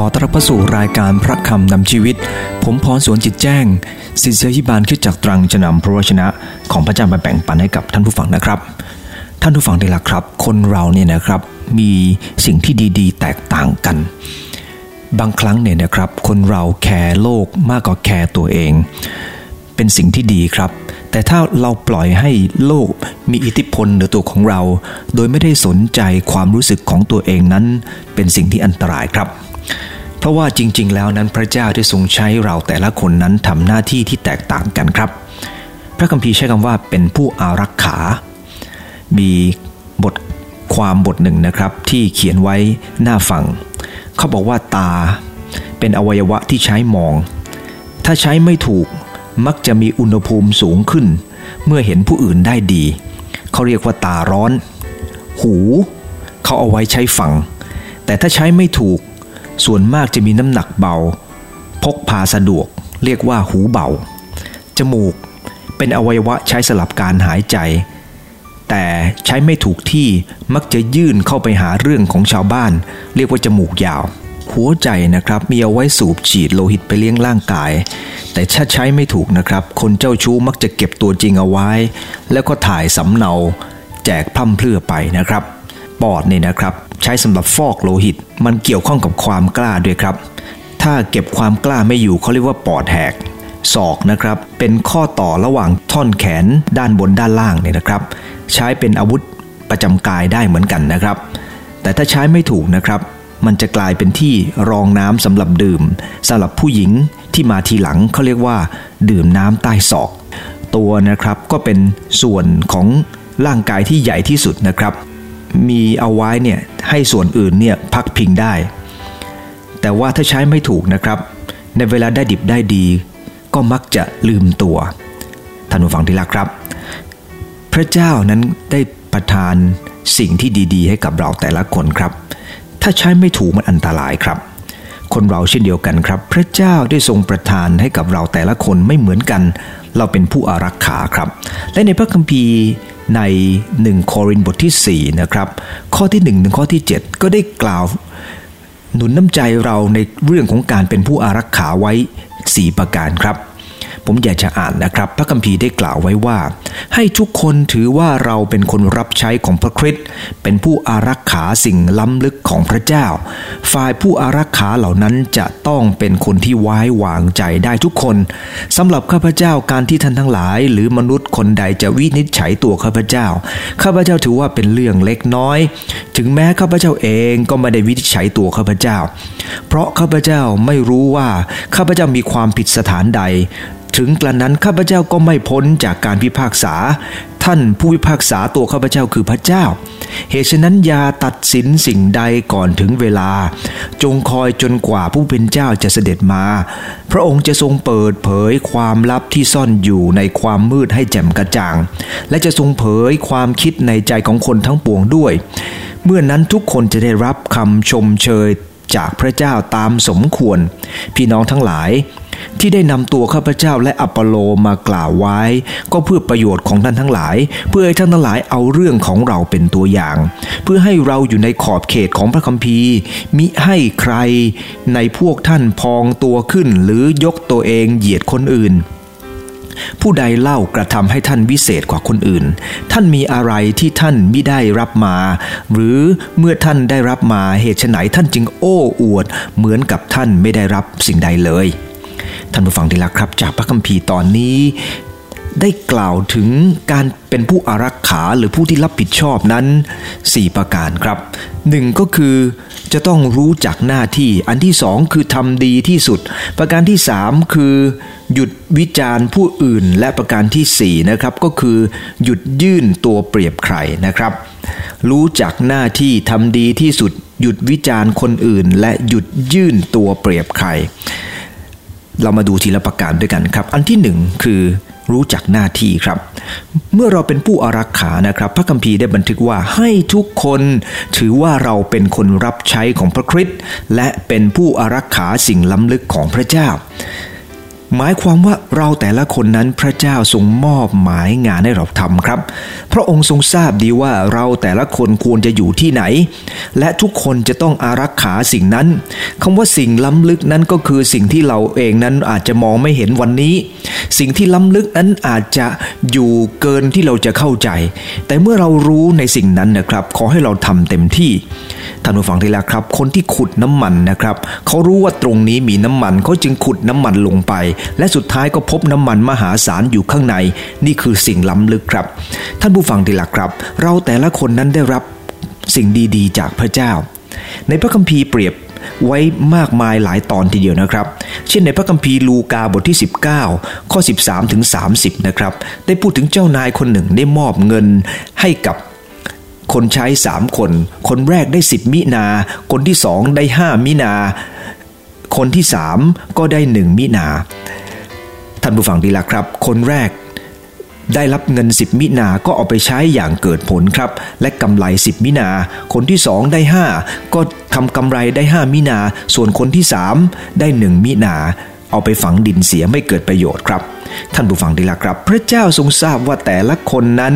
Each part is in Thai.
ขอต้อนรับสู่รายการพระคำนำชีวิต ผมพรสวนจิตแจ้ง ศิษยิบาลขึ้นจากตรังจะนำพระวชนะ ของพระเจ้ามาแบ่งปันให้กับท่านผู้ฟังนะครับ ท่านผู้ฟังได้ละครับ คนเราเนี่ยนะครับมีสิ่งที่ดีๆ แตกต่างกัน บางครั้งเนี่ยนะครับ คนเราแคร์โลกมากกว่าแคร์ตัวเอง เป็นสิ่งที่ดีครับ แต่ถ้าเราปล่อยให้โลกมีอิทธิพลเหนือตัวของเรา โดยไม่ได้สนใจความรู้สึกของตัวเองนั้น เป็นสิ่งที่อันตรายครับ เพราะว่าจริง ๆ แล้วนั้นพระเจ้าได้ทรงใช้เราแต่ละคนนั้นทำหน้าที่ที่แตกต่างกันครับ พระคัมภีร์ใช้คำว่าเป็นผู้อารักขา มีบทความบทหนึ่งนะครับที่เขียนไว้หน้าฝั่ง เขาบอกว่าตาเป็นอวัยวะที่ใช้มอง ถ้าใช้ไม่ถูกมักจะมีอุณหภูมิสูงขึ้น เมื่อเห็นผู้อื่นได้ดี เขาเรียกว่าตาร้อน หู เขาเอาไว้ใช้ฟัง แต่ถ้าใช้ไม่ถูก ส่วนมากจะมีน้ำหนักเบา พกพาสะดวก เรียกว่าหูเบา จมูกเป็นอวัยวะใช้สลับการหายใจ แต่ใช้ไม่ถูกที่มักจะยื่นเข้าไปหาเรื่องของชาวบ้าน เรียกว่าจมูกยาว หัวใจนะครับมีเอาไว้สูบฉีดโลหิตไปเลี้ยงร่างกาย แต่ถ้าใช้ไม่ถูกนะครับ คนเจ้าชู้มักจะเก็บตัวจริงเอาไว้ แล้วก็ถ่ายสำเนา แจกพั่มเพลื่อไปนะครับ ปอดเนี่ยนะครับ ใช้สำหรับฟอกโลหิต มันเกี่ยวข้องกับความกล้าด้วยครับ ถ้าเก็บความกล้าไม่อยู่เขาเรียกว่าปอดแหกศอกนะครับเป็นข้อต่อระหว่างท่อนแขนด้านบนด้านล่างเนี่ยนะครับ ใช้เป็นอาวุธประจำกายได้เหมือนกันนะครับ แต่ถ้าใช้ไม่ถูกนะครับ มันจะกลายเป็นที่รองน้ำสำหรับดื่มสำหรับผู้หญิงที่มาทีหลังเขาเรียกว่า ดื่มน้ำใต้ศอก ตัวนะครับก็เป็นส่วนของร่างกายที่ใหญ่ที่สุดนะครับ มีเอาไว้เนี่ยให้ส่วนอื่นเนี่ยพักพิงได้ แต่ว่าถ้าใช้ไม่ถูกนะครับ ในเวลาได้ดิบได้ดี ก็มักจะลืมตัวท่านผู้ฟังที่รักครับ พระเจ้านั้นได้ประทานสิ่งที่ดีๆ ให้กับเราแต่ละคนครับ ถ้าใช้ไม่ถูกมันอันตรายครับ คนเราเช่นเดียวกันครับ พระเจ้าได้ทรงประทานให้กับเราแต่ละคนไม่เหมือนกัน เราเป็นผู้อารักขาครับ และในพระคัมภีร์ใน 1 โครินธ์บทที่ 4 นะครับ ข้อที่ 1 ถึงข้อที่ 7 ก็ได้กล่าว หนุนน้ำใจเราในเรื่องของการเป็นผู้อารักขาไว้ 4 ประการครับ ผมอยากจะอ่านนะครับ พระคัมภีร์ได้กล่าวไว้ว่า ให้ทุกคนถือว่าเราเป็นคนรับใช้ของพระคริสต์เป็นผู้อารักขาสิ่งล้ำลึกของพระเจ้า ฝ่ายผู้อารักขาเหล่านั้นจะต้องเป็นคนที่ไว้วางใจได้ทุกคนสำหรับข้าพเจ้าการที่ท่านทั้งหลาย หรือมนุษย์คนใดจะวินิจฉัยตัวข้าพเจ้า ข้าพเจ้าถือว่าเป็นเรื่องเล็กน้อย ถึงแม้ข้าพเจ้าเองก็ไม่ได้วินิจฉัยตัวข้าพเจ้า เพราะข้าพเจ้าไม่รู้ว่าข้าพเจ้ามีความผิดสถานใด ถึงกระนั้นข้าพเจ้าก็ไม่พ้นจากการพิพากษา ท่านผู้พิพากษาตัวข้าพเจ้าคือพระเจ้า เหตุฉะนั้นอย่าตัดสินสิ่งใดก่อนถึงเวลา จงคอยจนกว่าผู้เป็นเจ้าจะเสด็จมา พระองค์จะทรงเปิดเผยความลับที่ซ่อนอยู่ในความมืดให้แจ่มกระจ่าง และจะทรงเผยความคิดในใจของคนทั้งปวงด้วย เมื่อนนั้นทุกคนจะได้รับคำชมเชยจากพระเจ้าตามสมควร พี่น้องทั้งหลาย ที่ได้นำตัวข้าพเจ้าและอัปโปโลมากล่าวไว้ ก็เพื่อประโยชน์ของท่านทั้งหลาย เพื่อให้ท่านทั้งหลายเอาเรื่องของเราเป็นตัวอย่าง เพื่อให้เราอยู่ในขอบเขตของพระคัมภีร์ มิให้ใครในพวกท่านพองตัวขึ้นหรือยกตัวเองเหยียดคนอื่นผู้ใดเล่ากระทำให้ท่านวิเศษกว่าคนอื่น ท่านมีอะไรที่ท่านมิได้รับมา หรือเมื่อท่านได้รับมาเหตุไฉนท่านจึงโอ้อวด เหมือนกับท่านไม่ได้รับสิ่งใดเลย ท่านผู้ฟังที่รักครับ จากพระคัมภีร์ตอนนี้ ได้กล่าวถึงการเป็นผู้อารักขาหรือผู้ที่รับผิดชอบนั้น 4 ประการครับหนึ่งก็คือจะต้องรู้จักหน้าที่ อันที่สองคือทำดีที่สุด ประการที่สามคือหยุดวิจารณ์ผู้อื่น และประการที่สี่นะครับก็คือหยุดยื่นตัวเปรียบใครนะครับ รู้จักหน้าที่ทำดีที่สุด หยุดวิจารณ์คนอื่น และหยุดยื่นตัวเปรียบใคร เรามาดูทีละประการด้วยกันครับ อันที่หนึ่งคือรู้จักหน้าที่ครับ เมื่อเราเป็นผู้อารักขานะครับ พระคัมภีร์ได้บันทึกว่าให้ทุกคนถือว่าเราเป็นคนรับใช้ของพระคริสต์และเป็นผู้อารักขาสิ่งล้ำลึกของพระเจ้า หมายความว่าเราแต่ละคนนั้นพระเจ้าทรงมอบหมายงานให้เราทำครับ พระองค์ทรงทราบดีว่าเราแต่ละคนควรจะอยู่ที่ไหน และทุกคนจะต้องอารักขาสิ่งนั้นคำว่าสิ่งล้ำลึกนั้นก็คือสิ่งที่เราเองนั้นอาจจะมองไม่เห็นวันนี้ สิ่งที่ล้ำลึกนั้นอาจจะอยู่เกินที่เราจะเข้าใจ แต่เมื่อเรารู้ในสิ่งนั้นนะครับ ขอให้เราทำเต็มที่ท่านผู้ฟังที่รักครับ คนที่ขุดน้ำมันนะครับ เขารู้ว่าตรงนี้มีน้ำมันเขาจึงขุดน้ำมันลงไปและสุดท้ายก็พบน้ำมันมหาศาลอยู่ข้างใน นี่คือสิ่งล้ำลึกครับ ท่านผู้ฟังที่รักครับ เราแต่ละคนนั้นได้รับสิ่งดีๆ จากพระเจ้า ในพระคัมภีร์เปรียบไว้มากมายหลายตอนทีเดียวนะครับ เช่นในพระคัมภีร์ลูกาบทที่ 19 ข้อ 13ถึง30 นะครับ ได้พูดถึงเจ้านายคนหนึ่งได้มอบเงินให้กับคนใช้สามคน คนแรกได้สิบมินา คนที่สองได้ห้ามินา คนที่สามก็ได้หนึ่งมินา ท่านผู้ฟังดีละครับ คนแรกได้รับเงิน 10 มินา ก็เอาไปใช้อย่างเกิดผลครับ และกำไร 10 มินา คนที่ 2 ได้ 5 ก็ทำกำไรได้ 5 มินา ส่วนคนที่ 3 ได้ 1 มินา เอาไปฝังดินเสียไม่เกิดประโยชน์ครับ ท่านผู้ฟังดีละครับ พระเจ้าทรงทราบว่าแต่ละคนนั้น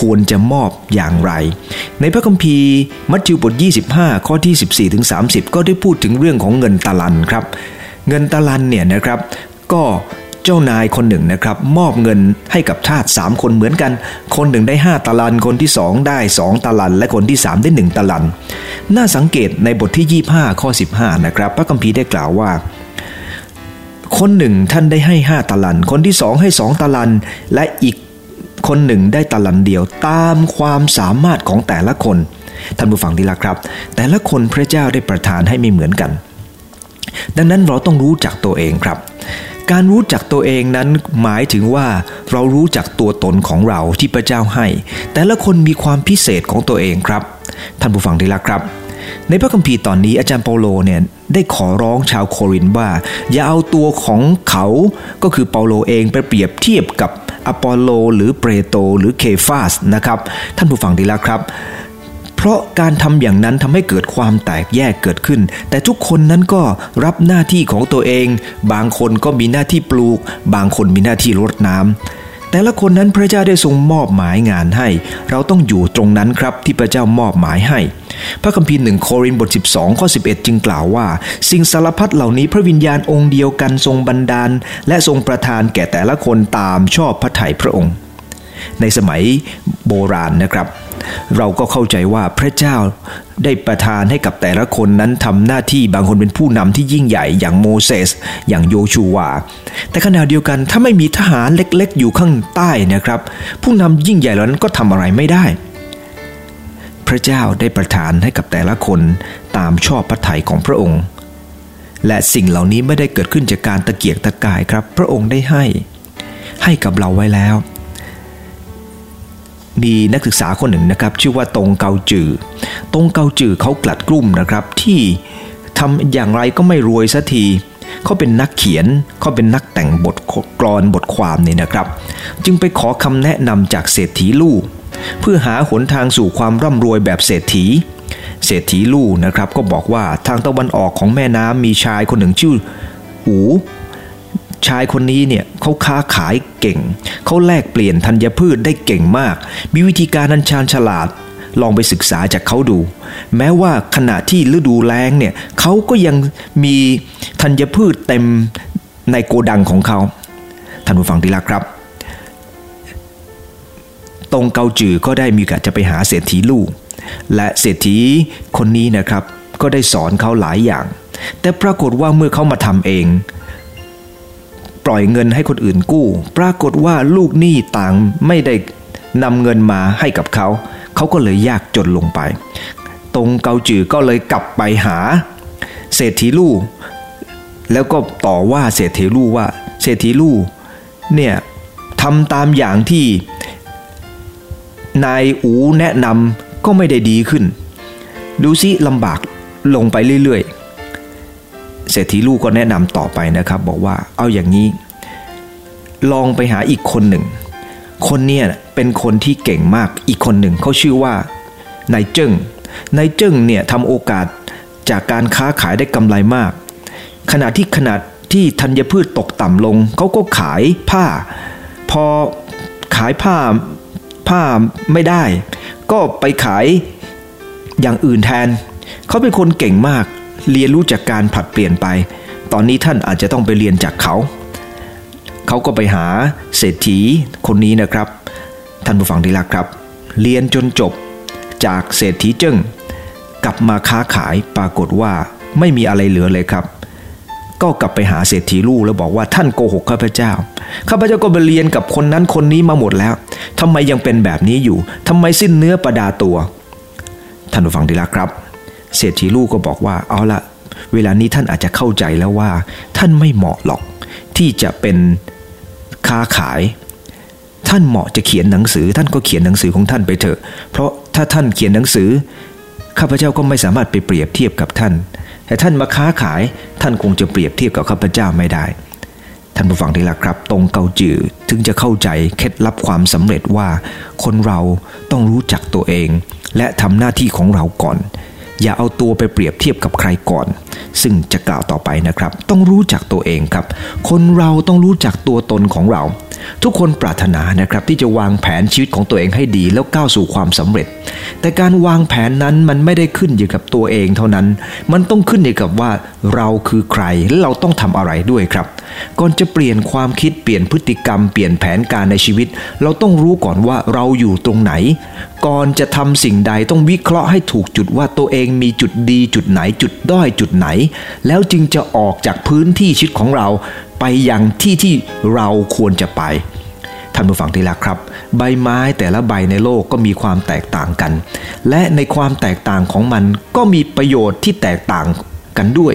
ควรจะมอบอย่างไร ในพระคัมภีร์มัทธิวบท 25 ข้อที่ 14ถึง30 ก็ได้พูดถึงเรื่องของเงินตะลันครับ เงินตะลันเนี่ยนะครับก็เจ้านายคนหนึ่งนะครับมอบเงินให้กับทาสสามคนเหมือนกัน คนหนึ่งได้ 5ตะลันคนที่สองได้ 2ตะลัน และคนที่ 3 ได้ 1ตะลัน น่าสังเกตในบทที่ 25 ข้อ 15 นะครับ พระคัมภีร์ได้กล่าวว่า คนหนึ่งท่านได้ให้5ตะลัน คนที่สองให้2ตะลัน และอีกคนหนึ่งได้ตะลันเดียวตามความสามารถของแต่ละคน ท่านผู้ฟังดีละครับ แต่ละคนพระเจ้าได้ประทานให้ไม่เหมือนกัน ดังนั้นเราต้องรู้จักตัวเองครับ การรู้จักตัวเองนั้นหมายถึงว่าเรารู้จักตัวตนของเราที่พระเจ้าให้ แต่ละคนมีความพิเศษของตัวเองครับ ท่านผู้ฟังที่รักครับ ในพระคัมภีร์ตอนนี้อาจารย์เปาโลเนี่ยได้ขอร้องชาวโครินว่า อย่าเอาตัวของเขาก็คือเปาโลเองไปเปรียบเทียบกับอปอลโล หรือเปรโตหรือเคฟาสนะครับท่านผู้ฟังดีแล้วครับ เพราะการทำอย่างนั้นทำให้เกิดความแตกแยกเกิดขึ้น แต่ทุกคนนั้นก็รับหน้าที่ของตัวเอง บางคนก็มีหน้าที่ปลูก บางคนมีหน้าที่รดน้ำ แต่ละคนนั้นพระเจ้าได้ทรงมอบหมายงานให้ เราต้องอยู่ตรงนั้นครับที่พระเจ้ามอบหมายให้ พระคัมภีร์หนึ่งโครินธ์บท 12ข้อ11 จึงกล่าวว่า สิ่งสารพัดเหล่านี้พระวิญญาณองค์เดียวกันทรงบันดาล และทรงประทานแก่แต่ละคนตามชอบพระทัยพระองค์ ในสมัยโบราณนะครับ เราก็เข้าใจว่าพระเจ้าได้ประทานให้กับแต่ละคนนั้นทำหน้าที่บางคนเป็นผู้นำที่ยิ่งใหญ่อย่างโมเสสอย่างโยชูวา แต่ขณะเดียวกันถ้าไม่มีทหารเล็กๆ อยู่ข้างใต้นะครับ ผู้นำยิ่งใหญ่เหล่านั้นก็ทำอะไรไม่ได้ พระเจ้าได้ประทานให้กับแต่ละคนตามชอบพระทัยของพระองค์ และสิ่งเหล่านี้ไม่ได้เกิดขึ้นจากการตะเกียกตะกายครับ พระองค์ได้ให้ ให้กับเราไว้แล้ว มีนักศึกษาคนหนึ่งนะครับ ชื่อว่าตรงเกาจือตรงเกาจือเขากลัดกลุ่มนะครับที่ทำอย่างไรก็ไม่รวยสักทีเขาเป็นนักเขียนเขาเป็นนักแต่งบทกรอนบทความนี่นะครับ จึงไปขอคำแนะนำจากเศรษฐีลู่ เพื่อหาหนทางสู่ความร่ำรวยแบบเศรษฐี เศรษฐีลู่นะครับก็บอกว่าทางตะวันออกของแม่น้ำมีชายคนหนึ่งชื่ออู ชายคนนี้เนี่ยเขาค้าขายเก่ง เขาแลกเปลี่ยนธัญพืชได้เก่งมาก มีวิธีการนันชาญฉลาด ลองไปศึกษาจากเขาดู แม้ว่าขณะที่ฤดูแล้งเนี่ยเขาก็ยังมีธัญพืชเต็มในโกดังของเขาท่านผู้ฟังที่รักครับ ตรงเกาจือก็ได้มีการจะไปหาเศรษฐีลูกและเศรษฐีคนนี้นะครับก็ได้สอนเขาหลายอย่าง แต่ปรากฏว่าเมื่อเขามาทำเอง ปล่อยเงินให้คนอื่นกู้ ปรากฏว่าลูกหนี้ต่างไม่ได้นำเงินมาให้กับเขา เขาก็เลยยากจนลงไป ตรงเกาจือก็เลยกลับไปหา เศรษฐีลู่แล้วก็ต่อว่าเศรษฐีลู่ว่า เศรษฐีลู่เนี่ยทำตามอย่างที่นายอูแนะนำก็ไม่ได้ดีขึ้น ดูซิลำบากลงไปเรื่อยๆ เศรษฐีลูกก็แนะนำต่อไปนะครับ บอกว่าเอาอย่างนี้ ลองไปหาอีกคนหนึ่ง คนเนี้ยเป็นคนที่เก่งมากอีกคนหนึ่งเขาชื่อว่านายเจิ้งนายเจิ้งเนี่ยทำโอกาสจากการค้าขายได้กำไรมาก ขณะที่ขนาดที่ที่ธัญพืชตกต่ำลงเขาก็ขายผ้า พอขายผ้าผ้าไม่ได้ ก็ไปขายอย่างอื่นแทน เขาเป็นคนเก่งมาก เรียนรู้จากการผัดเปลี่ยนไป ตอนนี้ท่านอาจจะต้องไปเรียนจากเขา เขาก็ไปหาเศรษฐีคนนี้นะครับ ท่านผู้ฟังที่รักครับ เรียนจนจบจากเศรษฐีเจิ้งกลับมาค้าขายปรากฏว่าไม่มีอะไรเหลือเลยครับ ก็กลับไปหาเศรษฐีลูกแล้วบอกว่าท่านโกหกข้าพเจ้าข้าพเจ้าก็ไปเรียนกับคนนั้นคนนี้มาหมดแล้วทำไมยังเป็นแบบนี้อยู่ทำไมสิ้นเนื้อประดาตัวท่านผู้ฟังที่รักครับ เศรษฐีลูกก็บอกว่าเอาละเวลานี้ท่านอาจจะเข้าใจแล้วว่า ท่านไม่เหมาะหรอกที่จะเป็นค้าขาย ท่านเหมาะจะเขียนหนังสือ ท่านก็เขียนหนังสือของท่านไปเถอะ เพราะถ้าท่านเขียนหนังสือข้าพเจ้าก็ไม่สามารถไปเปรียบเทียบกับท่าน แต่ท่านมาค้าขายท่านคงจะเปรียบเทียบกับข้าพเจ้าไม่ได้ ท่านผู้ฟังที่รักครับ ตรงเกาจือถึงจะเข้าใจเคล็ดลับความสำเร็จว่า คนเราต้องรู้จักตัวเอง และทำหน้าที่ของเราก่อน อย่าเอาตัวไปเปรียบเทียบกับใครก่อน ซึ่งจะกล่าวต่อไปนะครับ ต้องรู้จักตัวเองครับ คนเราต้องรู้จักตัวตนของเรา ทุกคนปรารถนานะครับที่จะวางแผนชีวิตของตัวเองให้ดีแล้วก้าวสู่ความสำเร็จ แต่การวางแผนนั้นมันไม่ได้ขึ้นอยู่กับตัวเองเท่านั้น มันต้องขึ้นอยู่กับว่าเราคือใครและเราต้องทำอะไรด้วยครับ ก่อนจะเปลี่ยนความคิดเปลี่ยนพฤติกรรม เปลี่ยนแผนการในชีวิต เราต้องรู้ก่อนว่าเราอยู่ตรงไหนก่อนจะทำสิ่งใดต้องวิเคราะห์ให้ถูกจุดว่าตัวเองมีจุดดีจุดไหนจุดด้อยจุดไหน แล้วจึงจะออกจากพื้นที่ชีวิตของเราไปยังที่ที่เราควรจะไปท่านผู้ฟังที่รักครับ ใบไม้แต่ละใบในโลกก็มีความแตกต่างกัน และในความแตกต่างของมันก็มีประโยชน์ที่แตกต่างกันด้วย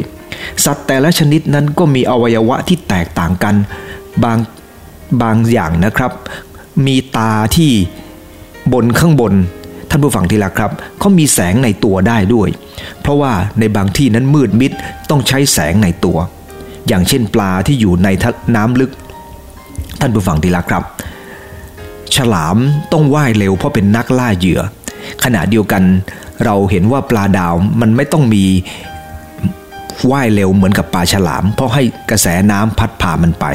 สัตว์แต่ละชนิดนั้นก็มีอวัยวะที่แตกต่างกัน บางบางอย่างนะครับ มีตาที่ บนข้างบน ท่านผู้ฟังที่รักครับเขามีแสงในตัวได้ด้วย เพราะว่าในบางที่นั้นมืดมิดต้องใช้แสงในตัว อย่างเช่นปลาที่อยู่ในน้ำลึก ท่านผู้ฟังที่รักครับ ฉลามต้องว่ายเร็วเพราะเป็นนักล่าเหยื่อ ขณะเดียวกัน เราเห็นว่าปลาดาวมันไม่ต้องมีว่ายเร็วเหมือนกับปลาฉลาม เพราะให้กระแสน้ำพัดพามันไป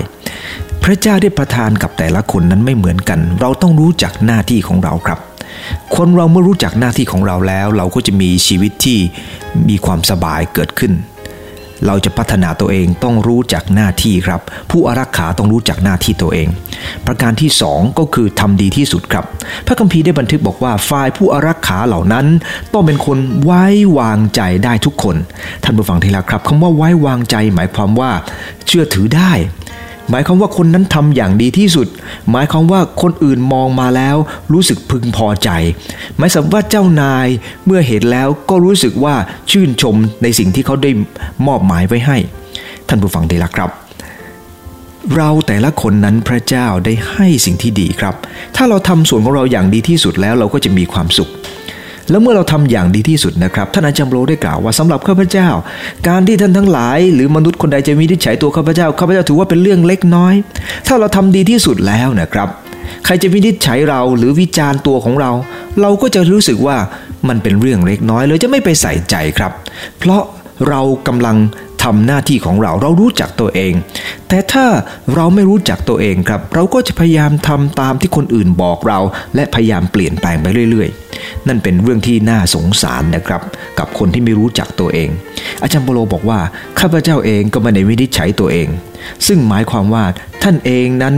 พระเจ้าได้ประทานกับแต่ละคนนั้นไม่เหมือนกัน เราต้องรู้จักหน้าที่ของเราครับ คนเราเมื่อรู้จักหน้าที่ของเราแล้ว เราก็จะมีชีวิตที่มีความสบายเกิดขึ้น เราจะพัฒนาตัวเองต้องรู้จักหน้าที่ครับ ผู้อารักขาต้องรู้จักหน้าที่ตัวเอง ประการที่สองก็คือทำดีที่สุดครับ พระคัมภีร์ได้บันทึกบอกว่าฝ่ายผู้อารักขาเหล่านั้นต้องเป็นคนไว้วางใจได้ทุกคน ท่านผู้ฟังที่รักครับคำว่าไว้วางใจหมายความว่า เชื่อถือได้ หมายความว่าคนนั้นทำอย่างดีที่สุด หมายความว่าคนอื่นมองมาแล้ว รู้สึกพึงพอใจ หมายความว่าเจ้านายเมื่อเห็นแล้วก็รู้สึกว่าชื่นชมในสิ่งที่เขาได้มอบหมายไว้ให้ ท่านผู้ฟังที่รักครับ เราแต่ละคนนั้นพระเจ้าได้ให้สิ่งที่ดีครับ ถ้าเราทำส่วนของเราอย่างดีที่สุดแล้วเราก็จะมีความสุข แล้วเมื่อเราทำอย่างดีที่สุดนะครับท่านอาจารย์โรได้กล่าวว่าสำหรับข้าพเจ้า การที่ท่านทั้งหลาย หรือมนุษย์คนใดจะมีทิจฉัยตัวข้าพเจ้าข้าพเจ้าถือว่าเป็นเรื่องเล็กน้อย ถ้าเราทำดีที่สุดแล้วนะครับใครจะวินิจฉัยเราหรือวิจารณ์ตัวของเรา เราก็จะรู้สึกว่ามันเป็นเรื่องเล็กน้อยเลยจะไม่ไปใส่ใจครับ เพราะเรากำลัง ทำหน้าที่ของเราเรารู้จักตัวเอง แต่ถ้าเราไม่รู้จักตัวเองครับ เราก็จะพยายามทำตามที่คนอื่นบอกเรา และพยายามเปลี่ยนแปลงไปเรื่อย ๆ นั่นเป็นเรื่องที่น่าสงสารนะครับ กับคนที่ไม่รู้จักตัวเอง อาจารย์โปโลบอกว่าข้าพเจ้าเองก็ไม่ได้วินิจฉัยตัวเอง ซึ่งหมายความว่าท่านเองนั้น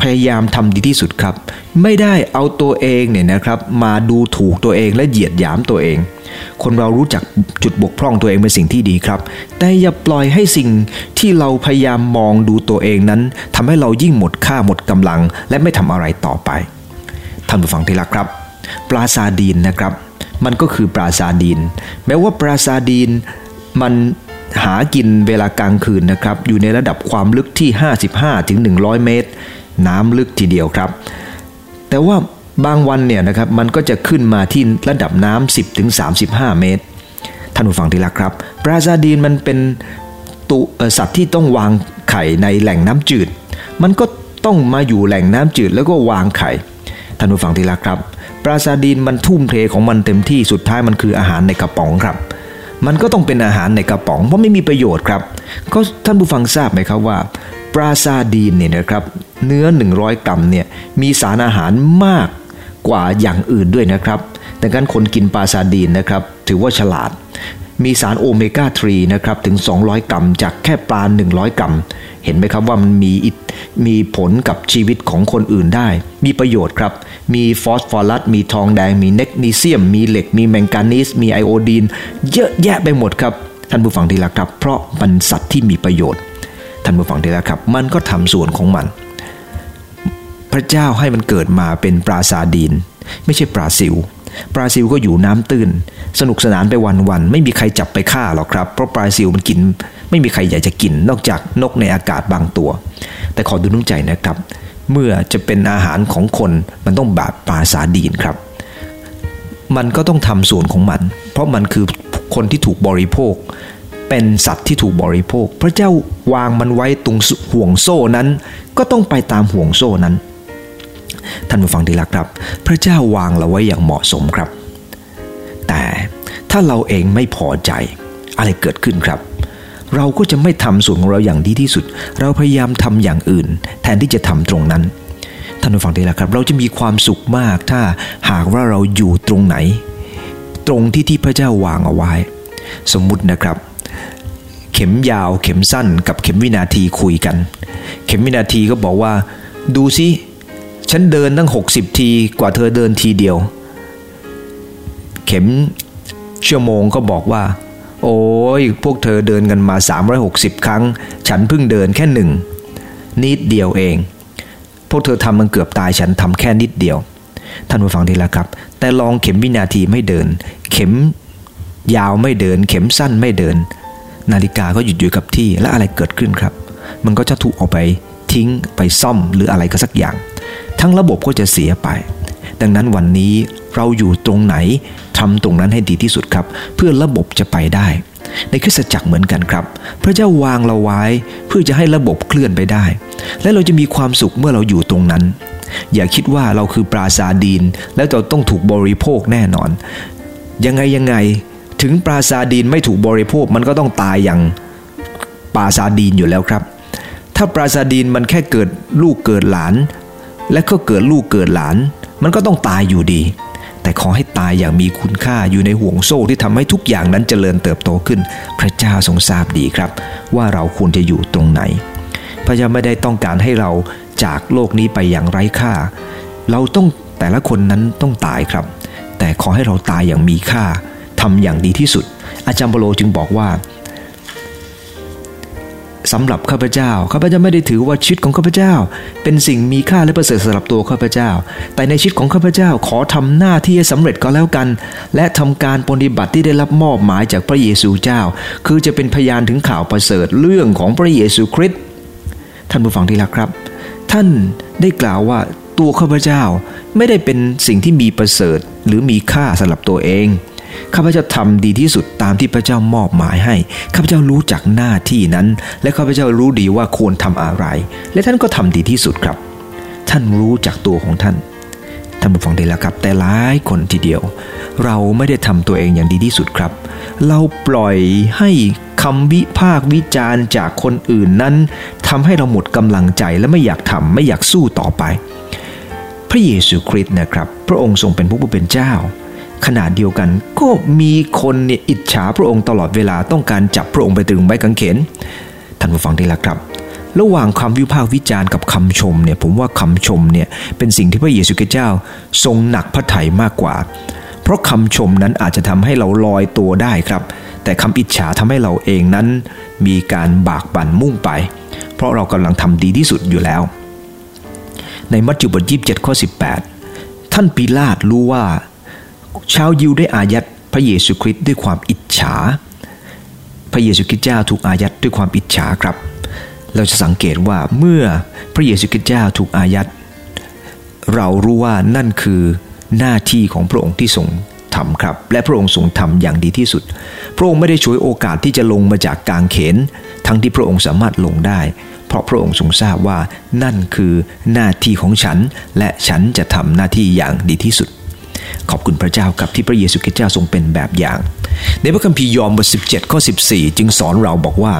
พยายามทำดีที่สุดครับ ไม่ได้เอาตัวเองเนี่ยนะครับมาดูถูกตัวเองและเหยียดหยามตัวเอง คนเรารู้จักจุดบกพร่องตัวเองเป็นสิ่งที่ดีครับ แต่อย่าปล่อยให้สิ่งที่เราพยายามมองดูตัวเองนั้นทำให้เรายิ่งหมดค่าหมดกำลัง และไม่ทำอะไรต่อไปท่านผู้ฟังที่รักครับปลาซาดีนนะครับ มันก็คือปลาซาดีน แม้ว่าปลาซาดีนมันหากินเวลากลางคืนนะครับ อยู่ในระดับความลึกที่ 55ถึง100 เมตร น้ำลึกทีเดียวครับ แต่ว่าบางวันเนี่ยนะครับมันก็จะขึ้นมาที่ระดับน้ำ10ถึง35 เมตร ท่านผู้ฟังที่รักครับ ปลาซาดีนมันเป็นตุสัตว์ที่ต้องวางไข่ในแหล่งน้ำจืด มันก็ต้องมาอยู่แหล่งน้ำจืดแล้วก็วางไข่ ท่านผู้ฟังที่รักครับ ปลาซาดีนมันทุ่มเทของมันเต็มที่สุดท้ายมันคืออาหารในกระป๋องครับ มันก็ต้องเป็นอาหารในกระป๋องเพราะไม่มีประโยชน์ครับก็ท่านผู้ฟังทราบไหมครับว่า ปลาซาดีนเนี่ยนะครับเนื้อ 100 กรัมเนี่ยมีสารอาหารมากกว่าอย่างอื่นด้วยนะครับดังนั้นคนกินปลาซาดีนนะครับถือว่าฉลาด มีสารโอเมก้า 3 นะครับถึง 200 กรัม จากแค่ปลา 100 กรัม เห็นไหมครับว่ามันมีมีผลกับชีวิตของคนอื่นได้ มีประโยชน์ครับ มีฟอสฟอรัส มีทองแดง มีเนกนีเซียม มีเหล็ก มีแมงกานีส มีไอโอดีน เยอะแยะไปหมดครับ ท่านผู้ฟังที่รักครับ เพราะมันสัตว์ที่มีประโยชน์ ท่านผู้ฟังที่รักครับ มันก็ทำส่วนของมัน พระเจ้าให้มันเกิดมาเป็นปลาซาดีน ไม่ใช่ปลาซิวปลาซิลก็อยู่น้ำตื้น สนุกสนานไปวันๆไม่มีใครจับไปฆ่าหรอกครับเพราะปลาซิลมันกิน ไม่มีใครอยากจะกิน นอกจากนกในอากาศบางตัว แต่ขอดูน้ำใจนะครับ เมื่อจะเป็นอาหารของคนมันต้องแบบปลาสาดีนครับ มันก็ต้องทำส่วนของมัน เพราะมันคือคนที่ถูกบริโภค เป็นสัตว์ที่ถูกบริโภค พระเจ้าวางมันไว้ตรงห่วงโซ่นั้น ก็ต้องไปตามห่วงโซ่นั้น ท่านผู้ฟังที่รักครับ พระเจ้าวางเราไว้อย่างเหมาะสมครับ แต่ถ้าเราเองไม่พอใจอะไรเกิดขึ้นครับ เราก็จะไม่ทำส่วนของเราอย่างดีที่สุด เราพยายามทำอย่างอื่น แทนที่จะทำตรงนั้นท่านผู้ฟังที่รักครับ เราจะมีความสุขมากถ้าหากว่าเราอยู่ตรงไหน ตรงที่ที่พระเจ้าวางเอาไว้ สมมุตินะครับ เข็มยาว เข็มสั้น กับเข็มวินาทีคุยกัน เข็มวินาทีก็บอกว่า ดูซิฉันเดินตั้ง 60 ทีกว่าเธอเดินทีเดียว เข็มชั่วโมงก็บอกว่า โอ้ยพวกเธอเดินกันมา 360 ครั้ง ฉันเพิ่งเดินแค่หนึ่งนิดเดียวเอง พวกเธอทำมันเกือบตายฉันทำแค่นิดเดียว ท่านผู้ฟังดีล้วครับ แต่ลองเข็มวินาทีไม่เดิน เข็มยาวไม่เดิน เข็มสั้นไม่เดิน นาฬิกาก็หยุดอยู่กับที่และอะไรเกิดขึ้นครับ มันก็จะถูกออกไปทิ้งไปซ่อมหรืออะไรก็สักอย่าง ทั้งระบบก็จะเสียไป ดังนั้นวันนี้เราอยู่ตรงไหนทำตรงนั้นให้ดีที่สุดครับ เพื่อระบบจะไปได้ ในคริสตจักรเหมือนกันครับ พระเจ้าวางเราไว้เพื่อจะให้ระบบเคลื่อนไปได้ และเราจะมีความสุขเมื่อเราอยู่ตรงนั้น อย่าคิดว่าเราคือปราซาดีน แล้วเราต้องถูกบริโภคแน่นอน ยังไงยังไง ถึงปราซาดีนไม่ถูกบริโภคมันก็ต้องตายอย่างปราซาดีนอยู่แล้วครับ ถ้าปราซาดีนมันแค่เกิดลูกเกิดหลาน และก็เกิดลูกเกิดหลาน มันก็ต้องตายอยู่ดี แต่ขอให้ตายอย่างมีคุณค่าอยู่ในห่วงโซ่ที่ทำให้ทุกอย่างนั้นเจริญเติบโตขึ้น พระเจ้าทรงทราบดีครับ ว่าเราควรจะอยู่ตรงไหน พระเจ้าไม่ได้ต้องการให้เราจากโลกนี้ไปอย่างไร้ค่า เราต้องแต่ละคนนั้นต้องตายครับ แต่ขอให้เราตายอย่างมีค่า ทำอย่างดีที่สุด อาจารย์เปโลจึงบอกว่าสำหรับข้าพเจ้าข้าพเจ้าไม่ได้ถือว่าชีวิตของข้าพเจ้า เป็นสิ่งมีค่าและประเสริฐสำหรับตัวข้าพเจ้า แต่ในชีวิตของข้าพเจ้าขอทำหน้าที่ให้สำเร็จก็แล้วกัน และทำการปฏิบัติที่ได้รับมอบหมายจากพระเยซูเจ้า คือจะเป็นพยานถึงข่าวประเสริฐเรื่องของพระเยซูคริสต์ท่านผู้ฟังที่รักครับ ท่านได้กล่าวว่าตัวข้าพเจ้าไม่ได้เป็นสิ่งที่มีประเสริฐหรือมีค่าสำหรับตัวเอง ข้าพเจ้าทำดีที่สุดตามที่พระเจ้ามอบหมายให้ ข้าพเจ้ารู้จักหน้าที่นั้น และข้าพเจ้ารู้ดีว่าควรทำอะไร และท่านก็ทำดีที่สุดครับ ท่านรู้จักตัวของท่านท่านผู้ฟังได้แล้วครับ แต่หลายคนทีเดียว เราไม่ได้ทำตัวเองอย่างดีที่สุดครับ เราปล่อยให้คำวิพากวิจารณ์จากคนอื่นนั้นทำให้เราหมดกำลังใจและไม่อยากทำไม่อยากสู้ต่อไป พระเยซูคริสต์นะครับ พระองค์ทรงเป็นผู้เป็นเจ้า ขณะเดียวกันก็มีคนเนี่ยอิจฉาพระองค์ตลอดเวลาต้องการจับพระองค์ไปตรึงไว้กางเขนท่านผู้ฟังที่รักครับ ระหว่างคำวิพากษ์วิจารณ์กับคำชมเนี่ยผมว่าคำชมเนี่ยเป็นสิ่งที่พระเยซูคริสต์เจ้าทรงหนักพระทัยมากกว่า เพราะคำชมนั้นอาจจะทำให้เราลอยตัวได้ครับ แต่คำอิจฉาทำให้เราเองนั้น มีการบากบั่นมุ่งไป เพราะเรากำลังทำดีที่สุดอยู่แล้ว ในมัทธิวบทยี่สิบเจ็ดข้อสิบแปดท่านปีลาตรู้ว่า ชาวยิวได้อายัดพระเยซูคริสต์ด้วยความอิจฉา พระเยซูคริสต์เจ้าถูกอายัดด้วยความอิจฉาครับ เราจะสังเกตว่าเมื่อพระเยซูคริสต์เจ้าถูกอายัด เรารู้ว่านั่นคือหน้าที่ของพระองค์ที่ทรงทำครับ และพระองค์ทรงทำอย่างดีที่สุด พระองค์ไม่ได้ช่วยโอกาสที่จะลงมาจากกางเขน ทั้งที่พระองค์สามารถลงได้ เพราะพระองค์ทรงทราบว่านั่นคือหน้าที่ของฉัน และฉันจะทำหน้าที่อย่างดีที่สุด ขอบคุณพระเจ้ากับที่พระเยซูคริสต์เจ้าทรงเป็นแบบอย่าง ในพระคัมภีร์ยอห์นบท17 ข้อ 14 จึงสอนเราบอกว่า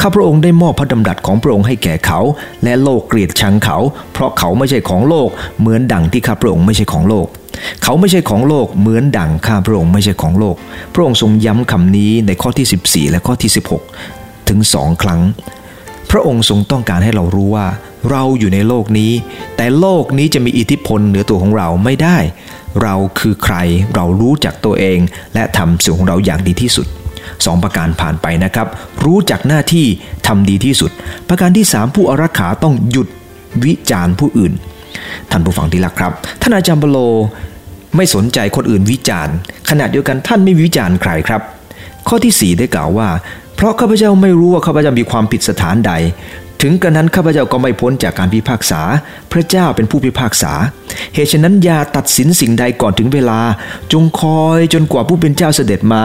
ข้าพระองค์ได้มอบพระดำรัสของพระองค์ให้แก่เขา และโลกเกลียดชังเขา เพราะเขาไม่ใช่ของโลก เหมือนดังที่ข้าพระองค์ไม่ใช่ของโลก เขาไม่ใช่ของโลกเหมือนดังข้าพระองค์ไม่ใช่ของโลก พระองค์ทรงย้ำคำนี้ในข้อที่ 14 และข้อที่ 16 ถึงสองครั้ง พระองค์ทรงต้องการให้เรารู้ว่า เราอยู่ในโลกนี้ แต่โลกนี้จะมีอิทธิพลเหนือตัวของเราไม่ได้ เราคือใครเรารู้จักตัวเอง และทำสิ่งของเราอย่างดีที่สุดสองประการผ่านไปนะครับ รู้จักหน้าที่ทำดีที่สุด ประการที่สามผู้อารักขาต้องหยุดวิจารณ์ผู้อื่น ท่านผู้ฟังที่รักครับ ท่านอาจารย์บโลไม่สนใจคนอื่นวิจารณ์ ขณะเดียวกันท่านไม่วิจารณ์ใครครับ ข้อที่ 4 ได้กล่าวว่า เพราะข้าพเจ้าไม่รู้ว่าข้าพเจ้ามีความผิดสถานใด ถึงกระนั้นข้าพเจ้าก็ไม่พ้นจากการพิพากษา พระเจ้าเป็นผู้พิพากษา เหตุฉะนั้นอย่าตัดสินสิ่งใดก่อนถึงเวลา จงคอยจนกว่าผู้เป็นเจ้าเสด็จมา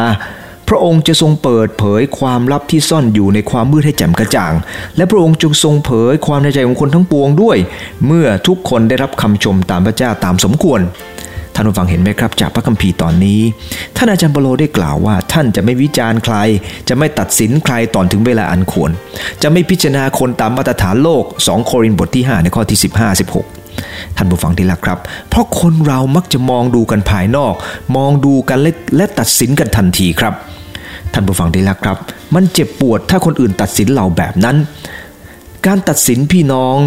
พระองค์จะทรงเปิดเผยความลับที่ซ่อนอยู่ในความมืดให้แจ่มกระจ่าง และพระองค์จงทรงเผยความในใจของคนทั้งปวงด้วย เมื่อทุกคนได้รับคำชมตามพระเจ้าตามสมควร ท่านผู้ฟังเห็นไหมครับ จากพระคัมภีร์ตอนนี้ ท่านอาจารย์เปโลได้กล่าวว่า ท่านจะไม่วิจารณ์ใคร จะไม่ตัดสินใครตอนถึงเวลาอันควร จะไม่พิจารณาคนตามมาตรฐานโลก 2 โครินธ์บทที่ 5 ในข้อที่ 15 16ท่านผู้ฟังที่รักครับ เพราะคนเรามักจะมองดูกันภายนอก มองดูกันและและตัดสินกันทันทีครับ ท่านผู้ฟังที่รักครับ มันเจ็บปวดถ้าคนอื่นตัดสินเราแบบนั้น การตัดสินพี่น้อง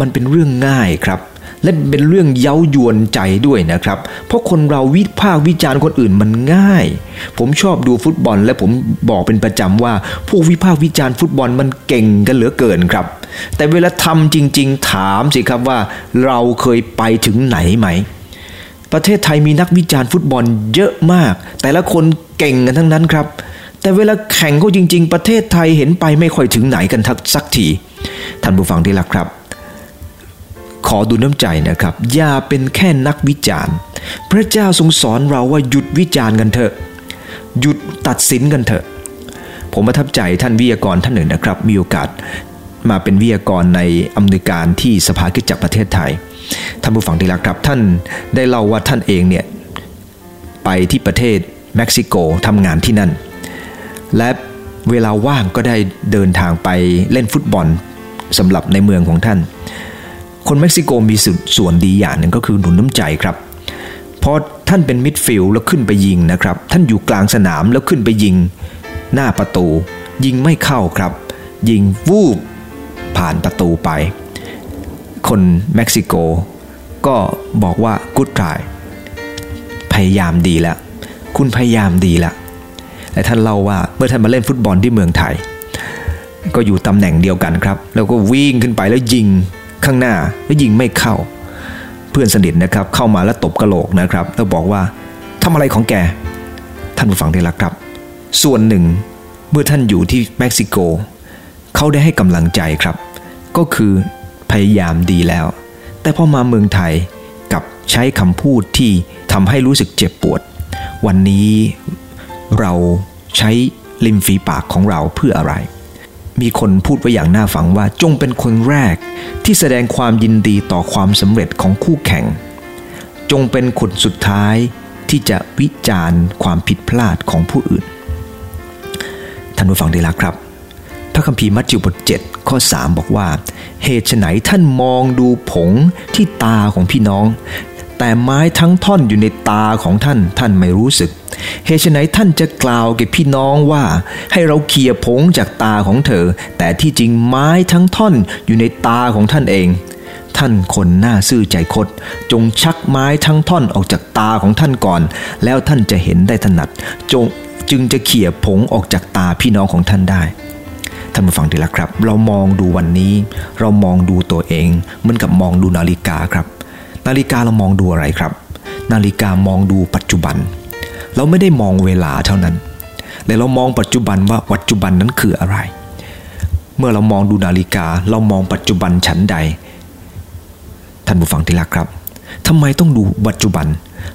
มันเป็นเรื่องง่ายครับ และเป็นเรื่องเย้ายวนใจด้วยนะครับ เพราะคนเราวิพากษ์วิจารณ์คนอื่นมันง่าย ผมชอบดูฟุตบอล และผมบอกเป็นประจำว่าผู้วิพากษ์วิจารณ์ฟุตบอลมันเก่งกันเหลือเกินครับ แต่เวลาทำจริง ๆ ถามสิครับว่า เราเคยไปถึงไหนไหม ประเทศไทยมีนักวิจารณ์ฟุตบอลเยอะมาก แต่ละคนเก่งกันทั้งนั้นครับแต่เวลาแข่งเขาจริง ๆ ประเทศไทยเห็นไปไม่ค่อยถึงไหนกันทักสักที ท่านผู้ฟังที่รักครับ ขอดูน้ำใจนะครับ อย่าเป็นแค่นักวิจารณ์ พระเจ้าทรงสอนเราว่าหยุดวิจารณ์กันเถอะ หยุดตัดสินกันเถอะ ผมประทับใจท่านวิทยากรท่านหนึ่งนะครับ มีโอกาสมาเป็นวิทยากรในอำนวยการที่สภาคิดจักประเทศไทย ท่านผู้ฟังที่รักครับท่านได้เล่าว่าท่านเองเนี่ยไปที่ประเทศเม็กซิโกทำงานที่นั่น และเวลาว่างก็ได้เดินทางไปเล่นฟุตบอลสำหรับในเมืองของท่าน คนเม็กซิโกมีส่วนดีอย่างหนึ่งก็คือหนุนน้ำใจครับพอท่านเป็นมิดฟิลด์แล้วขึ้นไปยิงนะครับ ท่านอยู่กลางสนามแล้วขึ้นไปยิงหน้าประตู ยิงไม่เข้าครับ ยิงวูบผ่านประตูไป คนเม็กซิโกก็บอกว่ากูดทรายพยายามดีแล้ว คุณพยายามดีแล้วแต่ท่านเล่าว่าเมื่อท่านมาเล่นฟุตบอลที่เมืองไทย ก็อยู่ตำแหน่งเดียวกันครับ แล้วก็วิ่งขึ้นไปแล้วยิง ข้างหน้าแล้วยิงไม่เข้า เพื่อนสนิทนะครับเข้ามาแล้วตบกระโหลกนะครับแล้วบอกว่าทำอะไรของแก ท่านผู้ฟังที่รักครับ ส่วนหนึ่งเมื่อท่านอยู่ที่เม็กซิโก เขาได้ให้กำลังใจครับ ก็คือพยายามดีแล้ว แต่พอมาเมืองไทยกับใช้คำพูดที่ทำให้รู้สึกเจ็บปวด วันนี้เราใช้ริมฝีปากของเราเพื่ออะไร มีคนพูดไว้อย่างน่าฟังว่าจงเป็นคนแรกที่แสดงความยินดีต่อความสำเร็จของคู่แข่ง จงเป็นคนสุดท้ายที่จะวิจารณ์ความผิดพลาดของผู้อื่น ท่านผู้ฟังดีละครับ พระคัมภีร์มัทธิวบท7ข้อ 3 บอกว่า เหตุไฉนท่านมองดูผงที่ตาของพี่น้อง แต่ไม้ทั้งท่อนอยู่ในตาของท่านท่านไม่รู้สึก เหตุไฉนท่านจะกล่าวแก่พี่น้องว่า ให้เราเขี่ยผงจากตาของเธอ แต่ที่จริงไม้ทั้งท่อนอยู่ในตาของท่านเอง ท่านคนหน้าซื่อใจคด จงชักไม้ทั้งท่อนออกจากตาของท่านก่อน แล้วท่านจะเห็นได้ถนัด จงจึงจะเขี่ยผงออกจากตาพี่น้องของท่านได้ท่านผู้ฟังดีละครับ เรามองดูวันนี้ เรามองดูตัวเองเหมือนกับมองดูนาฬิกาครับ นาฬิกาเรามองดูอะไรครับ นาฬิกามองดูปัจจุบัน เราไม่ได้มองเวลาเท่านั้น แต่เรามองปัจจุบันว่าปัจจุบันนั้นคืออะไร เมื่อเรามองดูนาฬิกา เรามองปัจจุบันฉันใด ท่านผู้ฟังที่รักครับทำไมต้องดูปัจจุบัน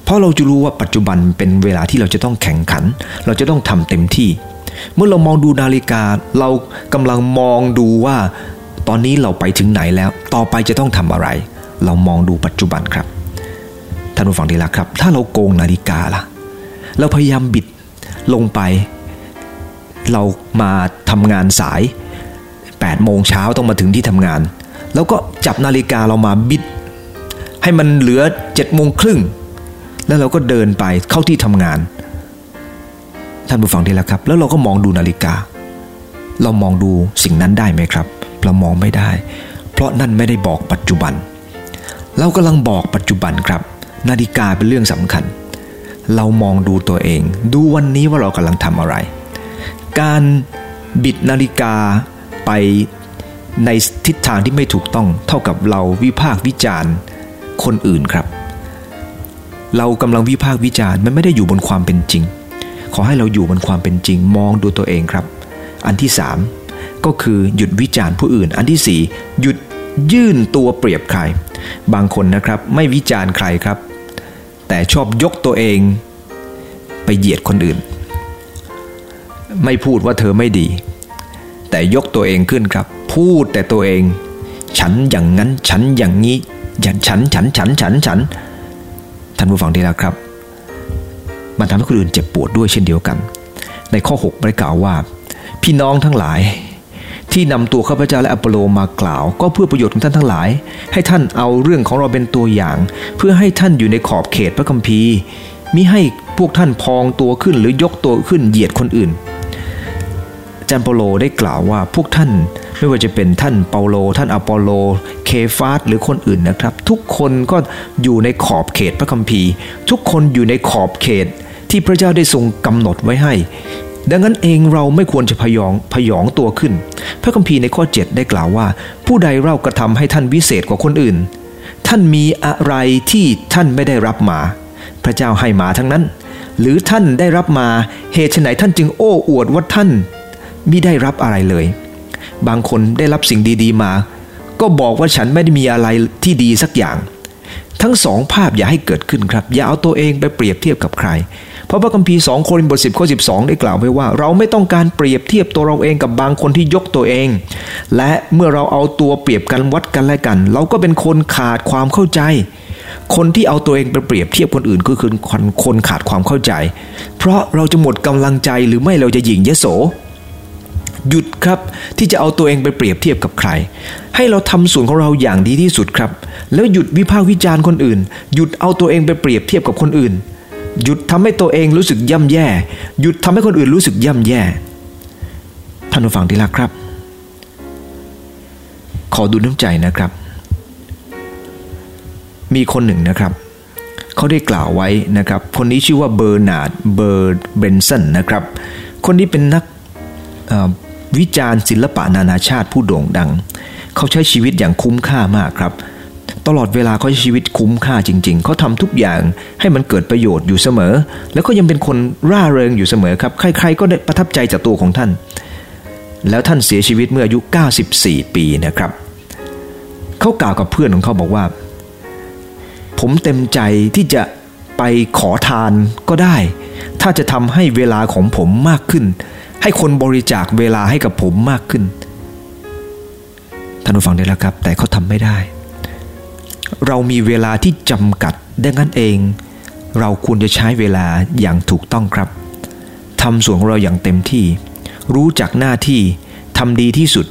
เพราะเราจะรู้ว่าปัจจุบันเป็นเวลาที่เราจะต้องแข่งขัน เราจะต้องทำเต็มที่ เมื่อเรามองดูนาฬิกา เรากำลังมองดูว่า ตอนนี้เราไปถึงไหนแล้ว ต่อไปจะต้องทำอะไร เรามองดูปัจจุบันครับ ท่านท่านผู้ฟังที่รักครับ ถ้าเราโกงนาฬิกาล่ะ เราพยายามบิดลงไป เรามาทำงานสาย 8 โมงเช้าต้องมาถึงที่ทำงาน แล้วก็จับนาฬิกาเรามาบิด ให้มันเหลือ7โมงครึ่ง แล้วเราก็เดินไปเข้าที่ทำงาน ท่านผู้ฟังที่รักครับ แล้วเราก็มองดูนาฬิกา เรามองดูสิ่งนั้นได้ไหมครับ เรามองไม่ได้ เพราะนั่นไม่ได้บอกปัจจุบัน เรากำลังบอกปัจจุบันครับ นาฬิกาเป็นเรื่องสำคัญ เรามองดูตัวเอง ดูวันนี้ว่าเรากำลังทำอะไร การบิดนาฬิกาไปในทิศทางที่ไม่ถูกต้อง เท่ากับเราวิพากษ์วิจารณ์คนอื่นครับ เรากำลังวิพากษ์วิจารณ์มันไม่ได้อยู่บนความเป็นจริง ขอให้เราอยู่บนความเป็นจริง มองดูตัวเองครับ อันที่สามก็คือหยุดวิจารณ์ผู้อื่น อันที่สี่หยุดยื่นตัวเปรียบใคร บางคนนะครับไม่วิจารณ์ใครครับ แต่ชอบยกตัวเอง ไปเหยียดคนอื่น ไม่พูดว่าเธอไม่ดี แต่ยกตัวเองขึ้นครับ พูดแต่ตัวเอง ฉันอย่างนั้นฉันอย่างนี้อย่างฉันฉันฉันฉันฉันท่านผู้ฟังที่รักครับ มันทำให้คนอื่นเจ็บปวดด้วยเช่นเดียวกัน ในข้อ6ได้กล่าวว่า พี่น้องทั้งหลาย ที่นำตัวข้าพเจ้าและอปโลมากล่าว ก็เพื่อประโยชน์ของท่านทั้งหลาย ให้ท่านเอาเรื่องของเราเป็นตัวอย่าง เพื่อให้ท่านอยู่ในขอบเขตพระคัมภีร์มิให้พวกท่านพองตัวขึ้นหรือยกตัวขึ้นเหยียดคนอื่นจารย์เปโลได้กล่าวว่าพวกท่านไม่ว่าจะเป็นท่านเปาโล ท่านอปอโล เคฟาสหรือคนอื่นนะครับ ทุกคนก็อยู่ในขอบเขตพระคัมภีร์ ทุกคนอยู่ในขอบเขตที่พระเจ้าได้ทรงกำหนดไว้ให้ ดังนั้นเองเราไม่ควรจะพยองพยองตัวขึ้น พระคัมภีร์ในข้อ 7 ได้กล่าวว่า ผู้ใดเรากระทำให้ท่านวิเศษกว่าคนอื่น ท่านมีอะไรที่ท่านไม่ได้รับมา พระเจ้าให้มาทั้งนั้น หรือท่านได้รับมาเหตุไหนท่านจึงโอ้อวดว่าท่านมิได้รับอะไรเลย บางคนได้รับสิ่งดีๆมา ก็บอกว่าฉันไม่ได้มีอะไรที่ดีสักอย่าง ทั้งสองภาพอย่าให้เกิดขึ้นครับ อย่าเอาตัวเองไปเปรียบเทียบกับใคร พราะพระคัมภีร์2โครินธ์บท10ข้อ12ได้กล่าวไว้ว่า เราไม่ต้องการเปรียบเทียบตัวเราเองกับบางคนที่ยกตัวเอง และเมื่อเราเอาตัวเปรียบกันวัดกันและกัน เราก็เป็นคนขาดความเข้าใจ คนที่เอาตัวเองไปเปรียบเทียบคนอื่นก็คือคนคนขาดความเข้าใจ เพราะเราจะหมดกำลังใจหรือไม่เราจะหยิ่งยโสหยุดครับที่จะเอาตัวเองไปเปรียบเทียบกับใคร ให้เราทำส่วนของเราอย่างดีที่สุดครับ แล้วหยุดวิพากษ์วิจารณ์คนอื่น หยุดเอาตัวเองไปเปรียบเทียบกับคนอื่น หยุดทำให้ตัวเองรู้สึกย่ำแย่ หยุดทำให้คนอื่นรู้สึกย่ำแย่ ท่านผู้ฟังที่รักครับ ขอดูน้ำใจนะครับ มีคนหนึ่งนะครับเขาได้กล่าวไว้นะครับ คนนี้ชื่อว่าเบอร์นาร์ด เบอร์เบนสันนะครับ คนนี้เป็นนักวิจารณ์ศิลปะนานาชาติผู้โด่งดัง เขาใช้ชีวิตอย่างคุ้มค่ามากครับ ตลอดเวลาเขาใช้ชีวิตคุ้มค่าจริง ๆ เขาทำทุกอย่างให้มันเกิดประโยชน์อยู่เสมอ แล้วก็ยังเป็นคนร่าเริงอยู่เสมอครับ ใครๆก็ได้ประทับใจจากตัวของท่าน แล้วท่านเสียชีวิตเมื่ออายุ 94 ปีนะครับ เขากล่าวกับเพื่อนของเขาบอกว่า ผมเต็มใจที่จะไปขอทานก็ได้ ถ้าจะทำให้เวลาของผมมากขึ้น ให้คนบริจาคเวลาให้กับผมมากขึ้นท่านผู้ฟังได้แล้วครับ แต่เขาทำไม่ได้ เรามีเวลาที่จำกัดดังนั้นเอง เราควรจะใช้เวลาอย่างถูกต้องครับทำส่วนของเราอย่างเต็มที่ รู้จักหน้าที่ทำดีที่สุด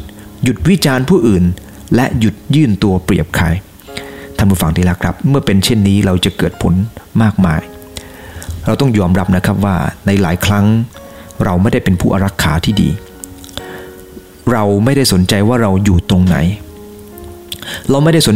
หยุดวิจารณ์ผู้อื่น และหยุดยื่นตัวเปรียบใครท่านผู้ฟังที่รักครับ เมื่อเป็นเช่นนี้เราจะเกิดผลมากมาย เราต้องยอมรับนะครับว่าในหลายครั้ง เราไม่ได้เป็นผู้อารักขาที่ดี เราไม่ได้สนใจว่าเราอยู่ตรงไหน เราไม่ได้สน